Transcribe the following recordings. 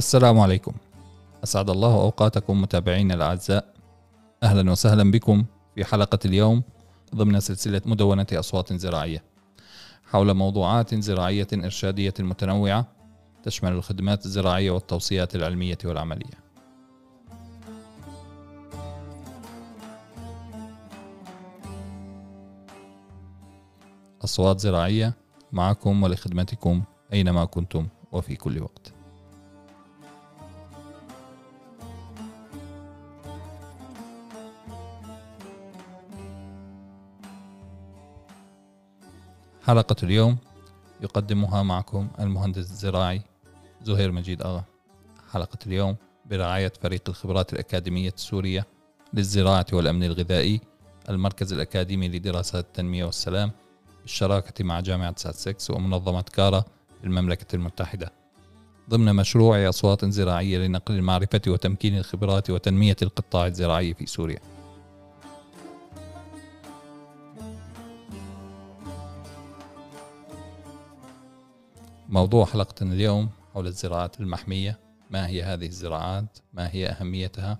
السلام عليكم. أسعد الله أوقاتكم متابعينا الأعزاء. أهلا وسهلا بكم في حلقة اليوم ضمن سلسلة مدونة أصوات زراعية. حول موضوعات زراعية إرشادية متنوعة تشمل الخدمات الزراعية والتوصيات العلمية والعملية. أصوات زراعية معكم ولخدمتكم أينما كنتم وفي كل وقت. حلقة اليوم يقدمها معكم المهندس الزراعي زهير مجيد أغا. حلقة اليوم برعاية فريق الخبرات الأكاديمية السورية للزراعة والأمن الغذائي المركز الأكاديمي لدراسات التنمية والسلام بالشراكة مع جامعة ساتسكس ومنظمة كارا المملكة المتحدة. ضمن مشروع أصوات زراعية لنقل المعرفة وتمكين الخبرات وتنمية القطاع الزراعي في سوريا. موضوع حلقتنا اليوم حول الزراعات المحمية. ما هي هذه الزراعات؟ ما هي أهميتها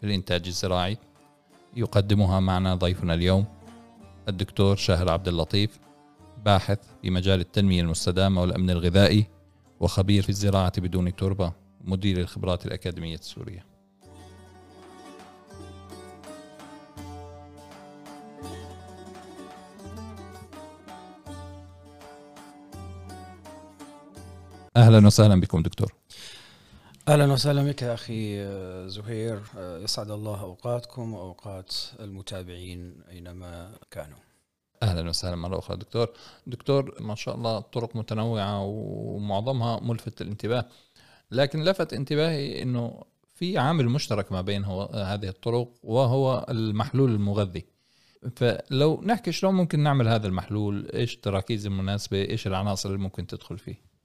في الإنتاج الزراعي؟ يقدمها معنا ضيفنا اليوم الدكتور شاهر عبد اللطيف باحث في مجال التنمية المستدامة والأمن الغذائي وخبير في الزراعة بدون تربة مدير الخبرات الأكاديمية السورية. أهلا وسهلا بكم دكتور. أهلا وسهلا بك يا أخي زهير. يسعد الله أوقاتكم وأوقات المتابعين أينما كانوا. أهلا وسهلا مرة أخرى دكتور. دكتور ما شاء الله طرق متنوعة ومعظمها ملفت الانتباه لكن لفت انتباهي إنه في عامل مشترك ما بين هو هذه الطرق وهو المحلول المغذي. فلو نحكي شلون ممكن نعمل هذا المحلول؟ إيش التراكيز المناسبة؟ إيش العناصر اللي ممكن تدخل فيه؟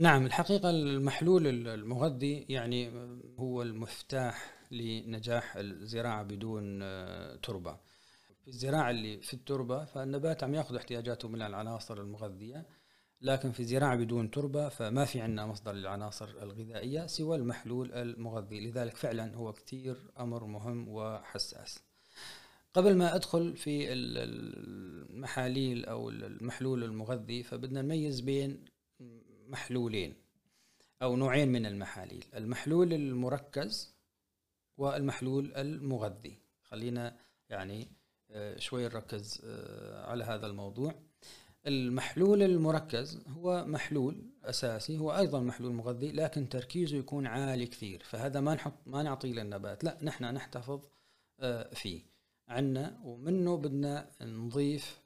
نعم الحقيقة المحلول المغذي يعني هو المفتاح لنجاح الزراعة بدون تربة. في الزراعة اللي في التربة فالنبات عم ياخذ احتياجاته من العناصر المغذية لكن في زراعة بدون تربة فما في عندنا مصدر للعناصر الغذائية سوى المحلول المغذي. لذلك فعلا هو كثير أمر مهم وحساس. قبل ما أدخل في المحاليل أو المحلول المغذي فبدنا نميز بين محلولين أو نوعين من المحاليل المحلول المركز والمحلول المغذي. خلينا يعني شوي نركز على هذا الموضوع. المحلول المركز هو محلول أساسي هو أيضا محلول مغذي لكن تركيزه يكون عالي كثير. فهذا ما نحط ما نعطيه للنبات لا نحن نحتفظ فيه. عنا ومنه بدنا نضيف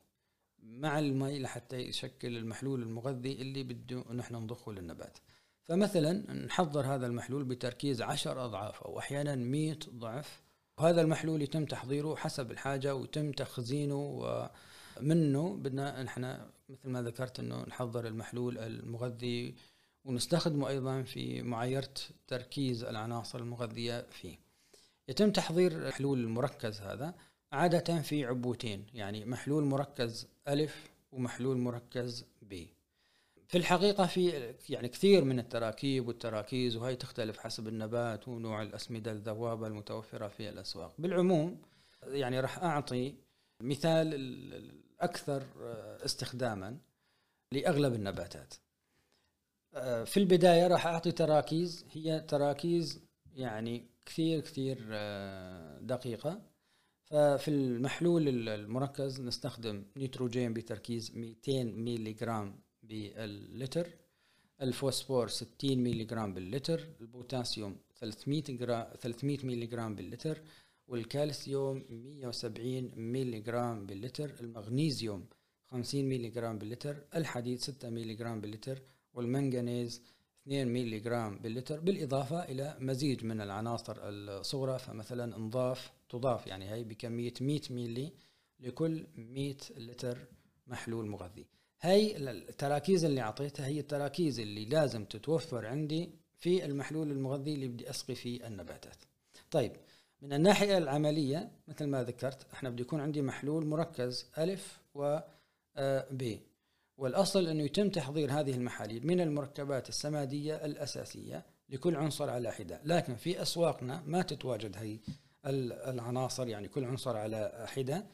مع المي لحتى يشكل المحلول المغذي اللي بده نحن نضخه للنبات. فمثلا نحضر هذا المحلول بتركيز عشر أضعاف أو أحيانا مئة ضعف. وهذا المحلول يتم تحضيره حسب الحاجة ويتم تخزينه ومنه بدنا نحن مثل ما ذكرت أنه نحضر المحلول المغذي ونستخدمه أيضا في معايرة تركيز العناصر المغذية فيه. يتم تحضير الحلول المركز هذا. عادة في عبوتين يعني محلول مركز ألف ومحلول مركز ب في الحقيقة في يعني كثير من التراكيب والتراكيز وهي تختلف حسب النبات ونوع الأسمدة الذوابة المتوفرة في الأسواق. بالعموم يعني راح أعطي مثال الأكثر استخداما لأغلب النباتات. في البداية راح أعطي تراكيز هي تراكيز يعني كثير كثير دقيقة. ففي المحلول المركز نستخدم نيتروجين بتركيز 200 ميلي جرام باللتر الفوسفور 60 ميلي جرام باللتر البوتاسيوم 300 جرام 300 ميلي جرام باللتر والكالسيوم 170 ميلي جرام باللتر المغنيسيوم 50 ميلي جرام باللتر الحديد 6 ميلي جرام باللتر والمنغنيز 2 ميلي جرام باللتر بالإضافة إلى مزيج من العناصر الصغرى فمثلا نضاف تضاف يعني هي بكمية 100 ميلي لكل 100 لتر محلول مغذي. هاي التراكيز اللي أعطيتها هي التراكيز اللي لازم تتوفر عندي في المحلول المغذي اللي بدي أسقي فيه النباتات. طيب من الناحية العملية مثل ما ذكرت إحنا بده يكون عندي محلول مركز ألف و ب. والأصل أنه يتم تحضير هذه المحاليل من المركبات السمادية الأساسية لكل عنصر على حدة. لكن في أسواقنا ما تتواجد هي العناصر يعني كل عنصر على حدة.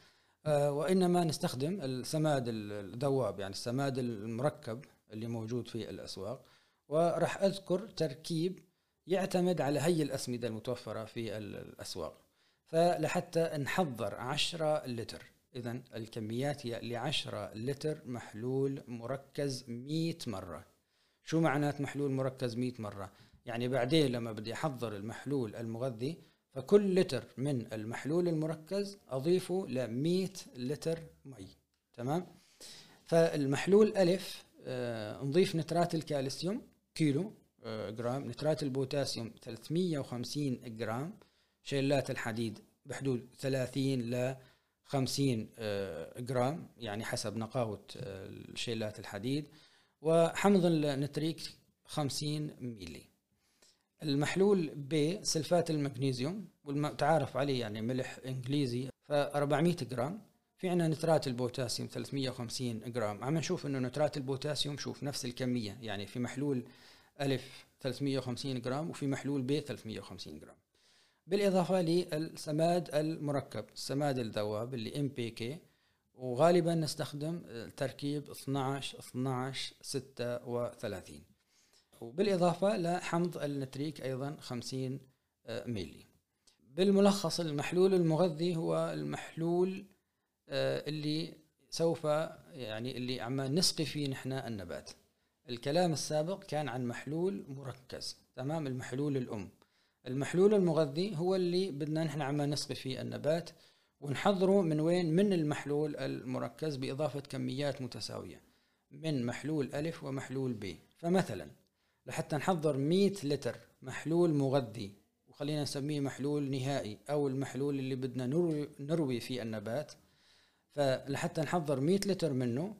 آه، وإنما نستخدم السماد الذواب يعني السماد المركب اللي موجود في الأسواق. وراح أذكر تركيب يعتمد على هي الأسمدة المتوفرة في الأسواق. فلحتى نحضر 10 لتر إذا الكميات هي ل 10 لتر محلول مركز 100 مرة. شو معنات محلول مركز 100 مرة؟ يعني بعدين لما بدي أحضر المحلول المغذي فكل لتر من المحلول المركز أضيفه ل 100 لتر مي تمام؟ فالمحلول ألف آه نضيف نترات الكالسيوم كيلو آه جرام نترات البوتاسيوم 350 جرام شيلات الحديد بحدود 30 ل 50 آه جرام يعني حسب نقاوة آه شيلات الحديد وحمض النتريك 50 ميلي. المحلول ب سلفات المغنيسيوم والمتعارف عليه يعني ملح إنجليزي ف 400 جرام. في عندنا نترات البوتاسيوم 350 جرام. عم نشوف إنه نترات البوتاسيوم شوف نفس الكمية يعني في محلول ألف 350 جرام وفي محلول ب 350 جرام. بالإضافة للسماد المركب السماد الذواب اللي NPK وغالبا نستخدم تركيب 12 12 36 وبالإضافة لحمض النتريك أيضا 50 آه، ميلي. بالملخص المحلول المغذي هو المحلول آه، اللي سوف يعني اللي عم نسقي فيه نحن النبات. الكلام السابق كان عن محلول مركز. تمام؟ المحلول الأم. المحلول المغذي هو اللي بدنا نحن عم نسقي فيه النبات ونحضره من وين؟ من المحلول المركز بإضافة كميات متساوية. من محلول ألف ومحلول ب. فمثلا لحتى نحضر 100 لتر محلول مغذي وخلينا نسميه محلول نهائي أو المحلول اللي بدنا نروي, نروي فيه النبات. فلحتى نحضر 100 لتر منه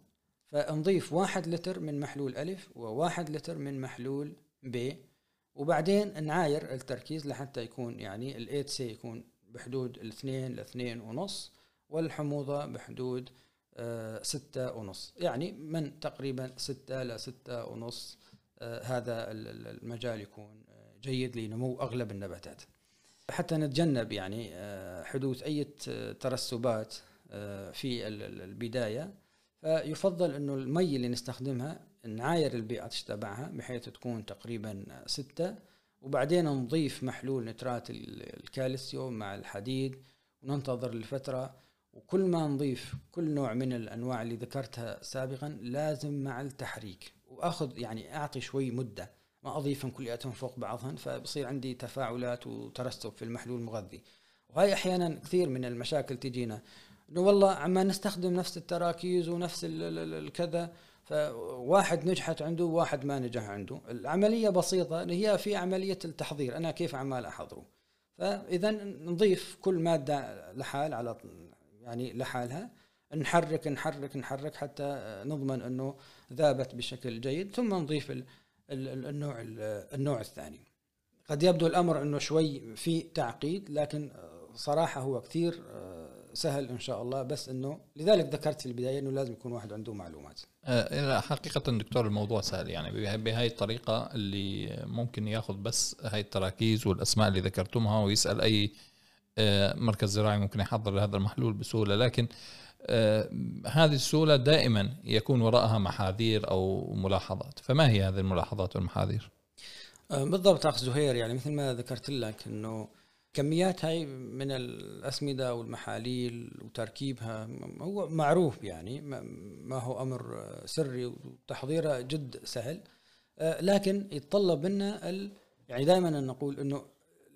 فنضيف واحد لتر من محلول ألف وواحد لتر من محلول ب وبعدين نعاير التركيز لحتى يكون يعني ال سي يكون بحدود الاثنين لاثنين ونص والحموضة بحدود آه ستة ونص. يعني من تقريبا ستة لستة ونص هذا المجال يكون آه، جيد لنمو أغلب النباتات. حتى نتجنب يعني آه، حدوث أي ترسبات في البداية. فيفضل إنه المي اللي نستخدمها نعاير البيئة تتبعها بحيث تكون تقريبا ستة. وبعدين نضيف محلول نترات الكالسيوم مع الحديد وننتظر لفتره وكل ما نضيف كل نوع من الأنواع اللي ذكرتها سابقا لازم مع التحريك. وأخذ يعني أعطي شوي مدة ما أضيفهم كلياتهم فوق بعضهن فبصير عندي تفاعلات وترسب في المحلول المغذي. وهي أحيانا كثير من المشاكل تجينا. إنه والله عما نستخدم نفس التراكيز ونفس الكذا فواحد نجحت عنده وواحد ما نجح عنده. العملية بسيطة هي في عملية التحضير أنا كيف عمال أحضره؟ فاذا نضيف كل مادة لحال على يعني لحالها. نحرك نحرك نحرك حتى نضمن إنه ذابت بشكل جيد ثم نضيف النوع النوع الثاني. قد يبدو الأمر إنه شوي في تعقيد لكن صراحة هو كثير سهل إن شاء الله. بس إنه لذلك ذكرت في البداية إنه لازم يكون واحد عنده معلومات. أه حقيقة دكتور الموضوع سهل. يعني بهاي الطريقة اللي ممكن ياخذ بس هاي التراكيز والأسماء اللي ذكرتمها ويسأل أي مركز زراعي ممكن يحضر هذا المحلول بسهولة لكن آه، هذه السهولة دائما يكون وراءها محاذير أو ملاحظات فما هي هذه الملاحظات والمحاذير؟ آه، بالضبط أخ زهير يعني مثل ما ذكرت لك أنه كميات هاي من الأسمدة والمحاليل وتركيبها هو معروف يعني ما هو أمر سري وتحضيره جد سهل آه، لكن يتطلب منا يعني دائما نقول أنه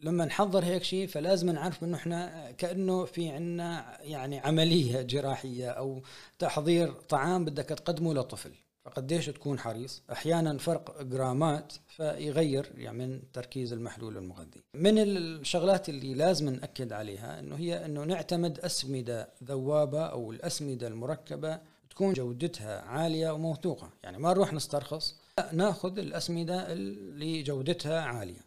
لما نحضر هيك شيء فلازم نعرف إنه إحنا كأنه في عندنا يعني عملية جراحية أو تحضير طعام بدك تقدمه لطفل. فقديش تكون حريص؟ أحيانا فرق جرامات فيغير يعني من تركيز المحلول المغذي من الشغلات اللي لازم نأكد عليها إنه هي إنه نعتمد أسمدة ذوابة أو الأسمدة المركبة تكون جودتها عالية وموثوقة. يعني ما نروح نسترخص نأخذ الأسمدة اللي جودتها عالية.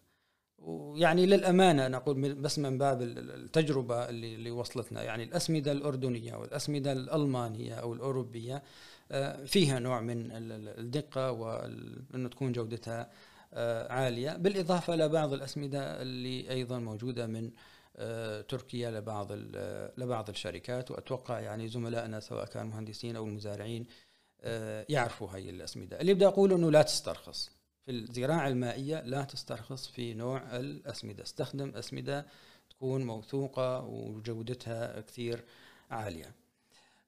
ويعني للأمانة نقول بس من باب التجربة اللي اللي وصلتنا. يعني الأسمدة الأردنية والأسمدة الألمانية أو الأوروبية آه، فيها نوع من الدقة وانه تكون جودتها عالية. بالإضافة لبعض الأسمدة اللي أيضا موجودة من تركيا لبعض لبعض الشركات. وأتوقع يعني زملائنا سواء كانوا مهندسين أو المزارعين يعرفوا هاي الأسمدة. اللي بدي أقوله إنه لا تسترخص. في الزراعة المائية لا تسترخص في نوع الأسمدة. استخدم أسمدة تكون موثوقة وجودتها كثير عالية.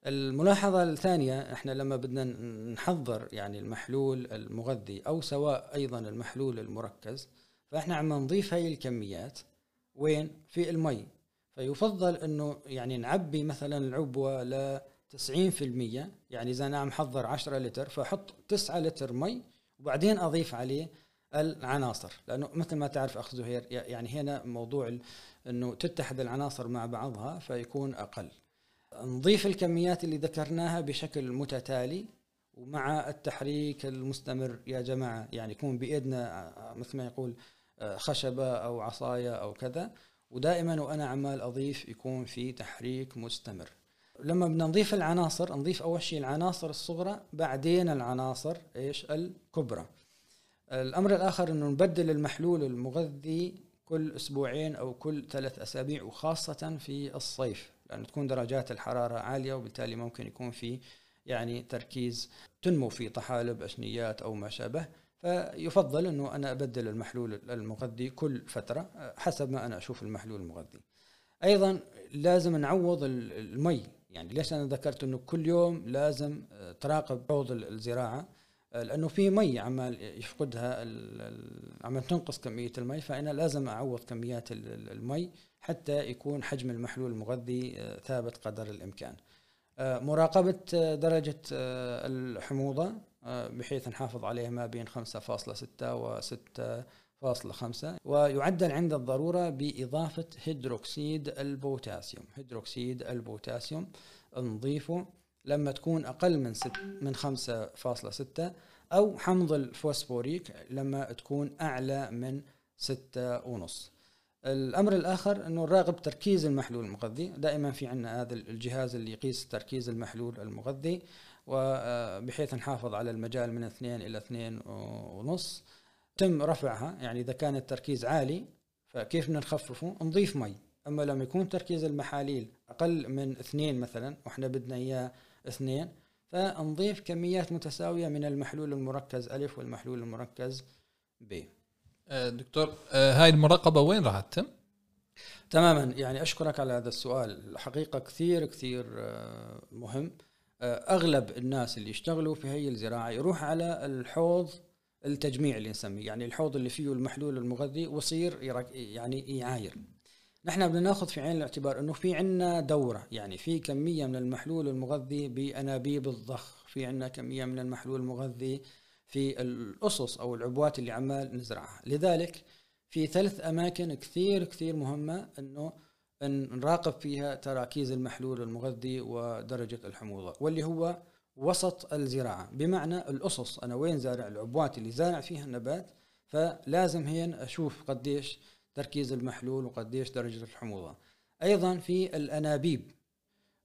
الملاحظة الثانية إحنا لما بدنا نحضر يعني المحلول المغذي أو سواء أيضا المحلول المركز فإحنا عم نضيف هاي الكميات وين؟ في المي. فيفضل إنه يعني نعبي مثلا العبوة ل 90% يعني إذا أنا عم حضر 10 لتر فأحط 9 لتر مي وبعدين أضيف عليه العناصر لأنه مثل ما تعرف أخ زهير يعني هنا موضوع إنه تتحد العناصر مع بعضها فيكون أقل. نضيف الكميات اللي ذكرناها بشكل متتالي ومع التحريك المستمر يا جماعة يعني يكون بإيدنا مثل ما يقول خشبة أو عصاية أو كذا. ودائما وأنا عمال أضيف يكون في تحريك مستمر. لما بدنا نضيف العناصر نضيف أول شيء العناصر الصغرى بعدين العناصر إيش؟ الكبرى. الأمر الآخر إنه نبدل المحلول المغذي كل أسبوعين أو كل ثلاث أسابيع وخاصة في الصيف لأنه تكون درجات الحرارة عالية وبالتالي ممكن يكون في يعني تركيز تنمو في طحالب أشنيات أو ما شابه. فيفضل إنه أنا أبدل المحلول المغذي كل فترة حسب ما أنا أشوف المحلول المغذي. أيضا لازم نعوض المي. يعني ليش أنا ذكرت إنه كل يوم لازم تراقب حوض الزراعة لأنه في مي عمال يفقدها عمال تنقص كمية المي فأنا لازم أعوض كميات المي حتى يكون حجم المحلول المغذي ثابت قدر الإمكان. مراقبة درجة الحموضة بحيث نحافظ عليها ما بين 5.6 و 6.5 ويعدل عند الضرورة بإضافة هيدروكسيد البوتاسيوم، هيدروكسيد البوتاسيوم نضيفه لما تكون أقل من ست من 5.6 أو حمض الفوسفوريك لما تكون أعلى من ستة ونص. الأمر الآخر إنه نراقب تركيز المحلول المغذي. دائما في عندنا هذا الجهاز اللي يقيس تركيز المحلول المغذي وبحيث نحافظ على المجال من 2 إلى 2 ونص. تم رفعها يعني إذا كان التركيز عالي فكيف بدنا نخففه؟ نضيف مي. أما لما يكون تركيز المحاليل أقل من اثنين مثلا وإحنا بدنا إياه اثنين فنضيف كميات متساوية من المحلول المركز ألف والمحلول المركز ب. آه، دكتور آه، هاي المراقبة وين راح تتم؟ تماما. يعني أشكرك على هذا السؤال. الحقيقة كثير كثير آه، مهم. أغلب الناس اللي يشتغلوا في هي الزراعة يروح على الحوض التجميع اللي نسميه يعني الحوض اللي فيه المحلول المغذي ويصير يعني يعاير. نحن بدنا ناخذ في عين الاعتبار إنه في عندنا دورة يعني في كمية من المحلول المغذي بأنابيب الضخ في عندنا كمية من المحلول المغذي في الأسس أو العبوات اللي عمال نزرعها. لذلك في ثلاث أماكن كثير كثير مهمة إنه نراقب فيها تراكيز المحلول المغذي ودرجة الحموضة واللي هو وسط الزراعة. بمعنى الأسس أنا وين زارع العبوات اللي زارع فيها النبات فلازم هين أشوف قديش تركيز المحلول وقديش درجة الحموضة. أيضا في الأنابيب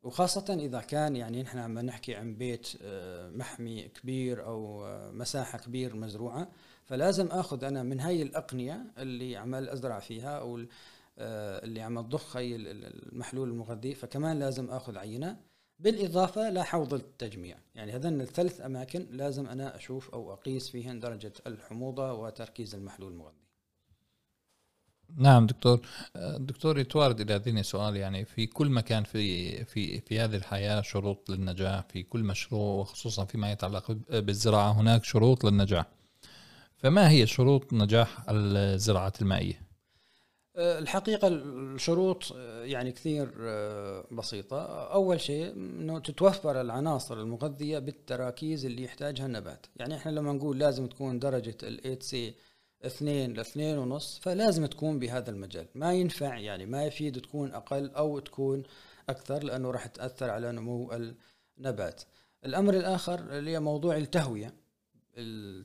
وخاصة إذا كان يعني نحن عم نحكي عن بيت آه، محمي كبير أو آه، مساحة كبير مزروعة فلازم أخذ أنا من هاي الأقنية اللي عمال أزرع فيها أو آه، اللي عم تضخ هي المحلول المغذي فكمان لازم أخذ عينة. بالإضافة لحوض التجميع. يعني هذين الثلاث أماكن لازم أنا أشوف أو أقيس فيهن درجة الحموضة وتركيز المحلول المغذي. نعم دكتور. دكتور يتوارد إلى ذهني سؤال يعني في كل مكان في في في هذه الحياة شروط للنجاح في كل مشروع وخصوصا فيما يتعلق بالزراعة هناك شروط للنجاح. فما هي شروط نجاح الزراعة المائية؟ الحقيقة الشروط يعني كثير بسيطة. أول شيء أنه تتوفر العناصر المغذية بالتراكيز اللي يحتاجها النبات. يعني إحنا لما نقول لازم تكون درجة ال 8 اثنين لاثنين ونص فلازم تكون بهذا المجال. ما ينفع يعني ما يفيد تكون أقل أو تكون أكثر لأنه راح تأثر على نمو النبات. الأمر الآخر اللي هي موضوع التهوية.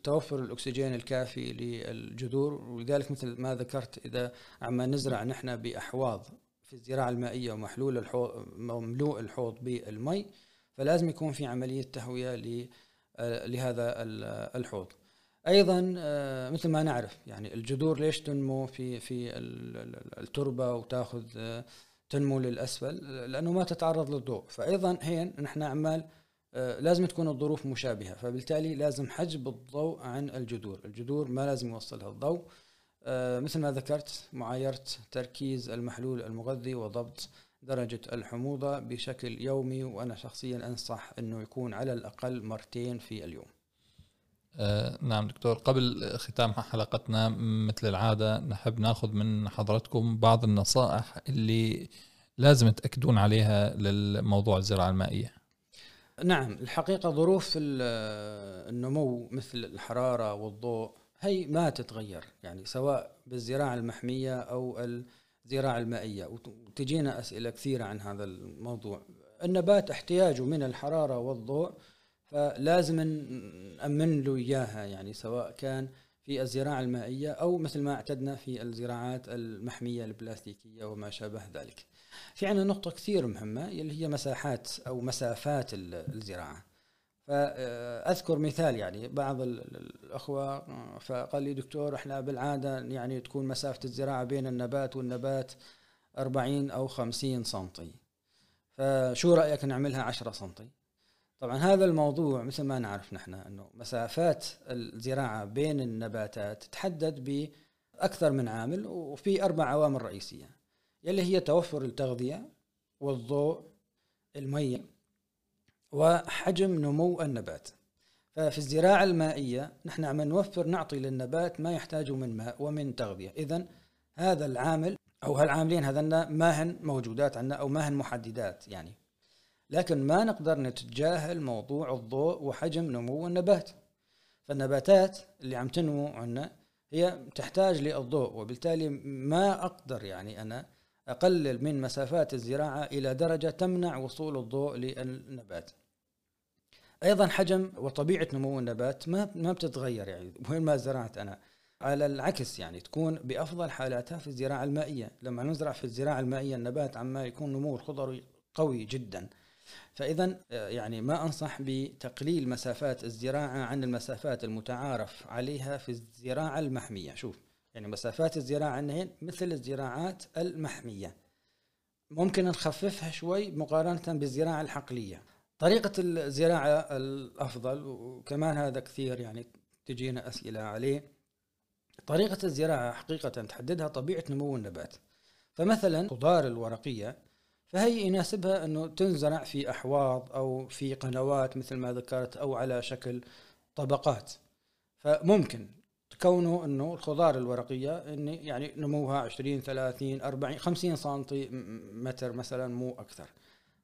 توفر الأكسجين الكافي للجذور ولذلك مثل ما ذكرت إذا عم نزرع نحن بأحواض في الزراعة المائية ومحلول الحوض مملوء الحوض بالمي فلازم يكون في عملية تهوية لهذا الحوض. أيضا آه، مثل ما نعرف يعني الجذور ليش تنمو في في التربة وتأخذ آه، تنمو للأسفل؟ لأنه ما تتعرض للضوء. فايضا هين نحن عمال لازم تكون الظروف مشابهة فبالتالي لازم حجب الضوء عن الجذور. الجذور ما لازم يوصلها الضوء. مثل ما ذكرت معايرة تركيز المحلول المغذي وضبط درجة الحموضة بشكل يومي وأنا شخصيا أنصح أنه يكون على الأقل مرتين في اليوم. آه نعم دكتور. قبل ختام حلقتنا مثل العادة نحب نأخذ من حضرتكم بعض النصائح اللي لازم تأكدون عليها للموضوع الزراعة المائية. نعم الحقيقة ظروف النمو مثل الحرارة والضوء هي ما تتغير يعني سواء بالزراعة المحمية أو الزراعة المائية. وتجينا أسئلة كثيرة عن هذا الموضوع. النبات احتياجه من الحرارة والضوء فلازم نأمن له إياها يعني سواء كان في الزراعة المائية أو مثل ما اعتدنا في الزراعات المحمية البلاستيكية وما شابه ذلك. في عندنا نقطة كثير مهمة اللي هي مساحات أو مسافات الزراعة. فأذكر مثال يعني بعض الأخوة فقال لي دكتور إحنا بالعادة يعني تكون مسافة الزراعة بين النبات والنبات 40 أو 50 سنتي. فشو رأيك نعملها 10 سنتي؟ طبعا هذا الموضوع مثل ما نعرف نحن إنه مسافات الزراعة بين النباتات تتحدد بأكثر من عامل وفي أربع عوامل رئيسية. يلي هي توفر التغذية والضوء المية وحجم نمو النبات. ففي الزراعة المائية نحن عم نوفر نعطي للنبات ما يحتاجه من ماء ومن تغذية. اذا هذا العامل أو هالعاملين هذنا ما هن موجودات عندنا أو ما هن محددات يعني. لكن ما نقدر نتجاهل موضوع الضوء وحجم نمو النبات. فالنباتات اللي عم تنمو عندنا هي تحتاج للضوء وبالتالي ما أقدر يعني أنا أقلل من مسافات الزراعة إلى درجة تمنع وصول الضوء للنبات. أيضا حجم وطبيعة نمو النبات ما ما بتتغير يعني وين ما زرعت أنا. على العكس يعني تكون بأفضل حالاتها في الزراعة المائية. لما نزرع في الزراعة المائية النبات عما يكون نمو الخضري قوي جدا. فاذا آه، يعني ما أنصح بتقليل مسافات الزراعة عن المسافات المتعارف عليها في الزراعة المحمية. شوف. يعني مسافات الزراعه عندنا مثل الزراعات المحمية. ممكن نخففها شوي مقارنة بالزراعة الحقليه طريقة الزراعة الأفضل وكمان هذا كثير يعني تجينا أسئلة عليه. طريقة الزراعة حقيقة تحددها طبيعة نمو النبات. فمثلا خضار الورقية فهي يناسبها إنه تنزرع في أحواض أو في قنوات مثل ما ذكرت أو على شكل طبقات. فممكن كونه إنه الخضار الورقية إني يعني نموها 20 30 40 50 سم متر مثلا مو أكثر.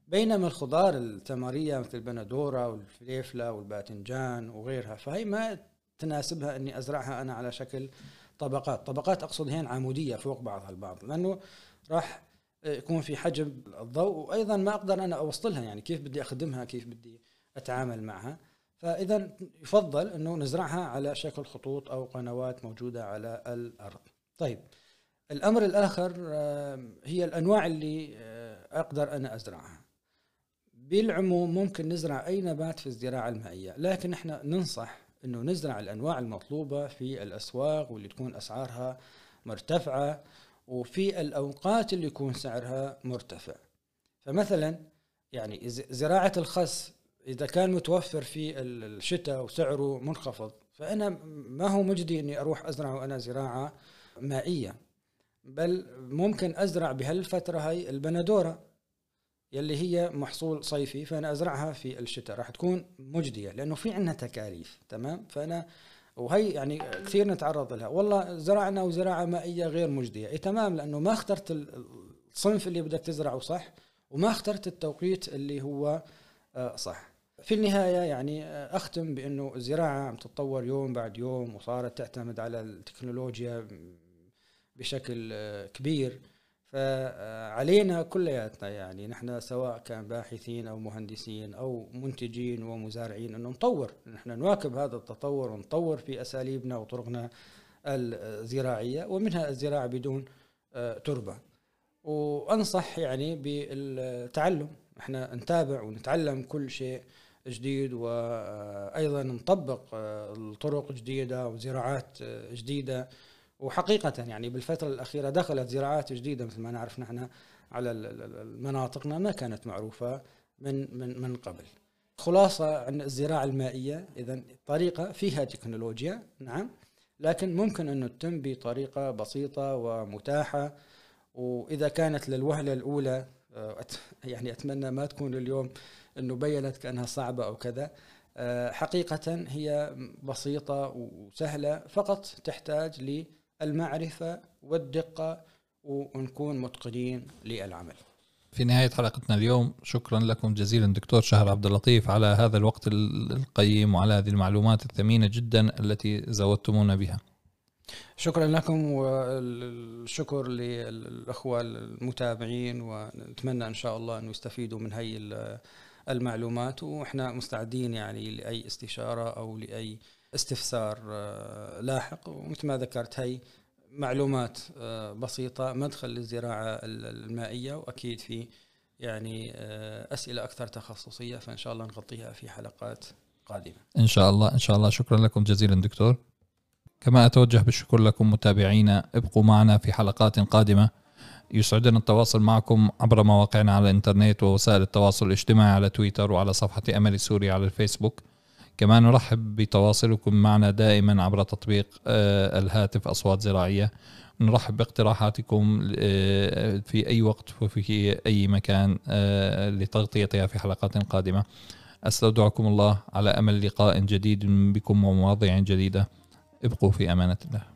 بينما الخضار الثمريه مثل البندوره والفليفلة والباذنجان وغيرها فهي ما تناسبها إني أزرعها أنا على شكل طبقات. طبقات أقصد هين عمودية فوق بعضها البعض لأنه راح يكون في حجم الضوء وأيضا ما أقدر أنا أوصلها يعني كيف بدي أخدمها كيف بدي أتعامل معها. فإذا يفضل أنه نزرعها على شكل خطوط أو قنوات موجودة على الأرض. طيب الأمر الآخر هي الأنواع اللي آه، أقدر أنا أزرعها. بالعموم ممكن نزرع أي نبات في الزراعة المائية لكن إحنا ننصح أنه نزرع الأنواع المطلوبة في الأسواق واللي تكون أسعارها مرتفعة وفي الأوقات اللي يكون سعرها مرتفع. فمثلا يعني زراعة الخس إذا كان متوفر في الشتاء وسعره منخفض فأنا ما هو مجدي أني أروح أزرع وأنا زراعة مائية بل ممكن أزرع بهالفترة هاي البندورة يلي هي محصول صيفي فأنا أزرعها في الشتاء. راح تكون مجدية لأنه في عندنا تكاليف تمام؟ فأنا وهي يعني كثير نتعرض لها. والله زرعنا وزراعة مائية غير مجدية. إي تمام لأنه ما اخترت الصنف اللي بدك تزرعه صح وما اخترت التوقيت اللي هو آه، صح. في النهاية يعني أختم بأنه الزراعة عم تتطور يوم بعد يوم وصارت تعتمد على التكنولوجيا بشكل كبير. فعلينا كلياتنا يعني نحن سواء كان باحثين أو مهندسين أو منتجين ومزارعين انه نطور نحن نواكب هذا التطور ونطور في أساليبنا وطرقنا الزراعية ومنها الزراعة بدون تربة. وأنصح يعني بالتعلم إحنا نتابع ونتعلم كل شيء جديد وأيضا نطبق الطرق جديدة وزراعات جديدة وحقيقة يعني بالفترة الأخيرة دخلت زراعات جديدة مثل ما نعرف نحن على مناطقنا ما كانت معروفة من من من قبل. خلاصة عن الزراعة المائية اذا طريقة فيها تكنولوجيا نعم لكن ممكن انه تتم بطريقة بسيطة ومتاحة وإذا كانت للوهلة الأولى آه، يعني أتمنى ما تكون اليوم إنه بينت كأنها صعبة أو كذا آه، حقيقة هي بسيطة وسهلة فقط تحتاج للمعرفة والدقة ونكون متقنين للعمل. في نهاية حلقتنا اليوم شكرا لكم جزيلا دكتور شهر عبد اللطيف على هذا الوقت القيم وعلى هذه المعلومات الثمينة جدا التي زودتمونا بها شكرا لكم والشكر للأخوة المتابعين ونتمنى إن شاء الله أن يستفيدوا من هي المعلومات وإحنا مستعدين يعني لأي استشارة أو لأي استفسار آه، لاحق. ومثل ما ذكرت هي معلومات آه، بسيطة مدخل للزراعة المائية وأكيد في يعني آه، أسئلة أكثر تخصصية فإن شاء الله نغطيها في حلقات قادمة. إن شاء الله إن شاء الله. شكرا لكم جزيلا دكتور. كما أتوجه بالشكر لكم متابعينا ابقوا معنا في حلقات قادمة. يسعدنا التواصل معكم عبر مواقعنا على الإنترنت ووسائل التواصل الاجتماعي على تويتر وعلى صفحة أمل سوري على الفيسبوك. كما نرحب بتواصلكم معنا دائما عبر تطبيق آه، الهاتف أصوات زراعية. نرحب باقتراحاتكم آه، في أي وقت وفي أي مكان آه، لتغطيتها في حلقات قادمة. أستودعكم الله على أمل لقاء جديد بكم ومواضيع جديدة. ابقوا في أمانة الله.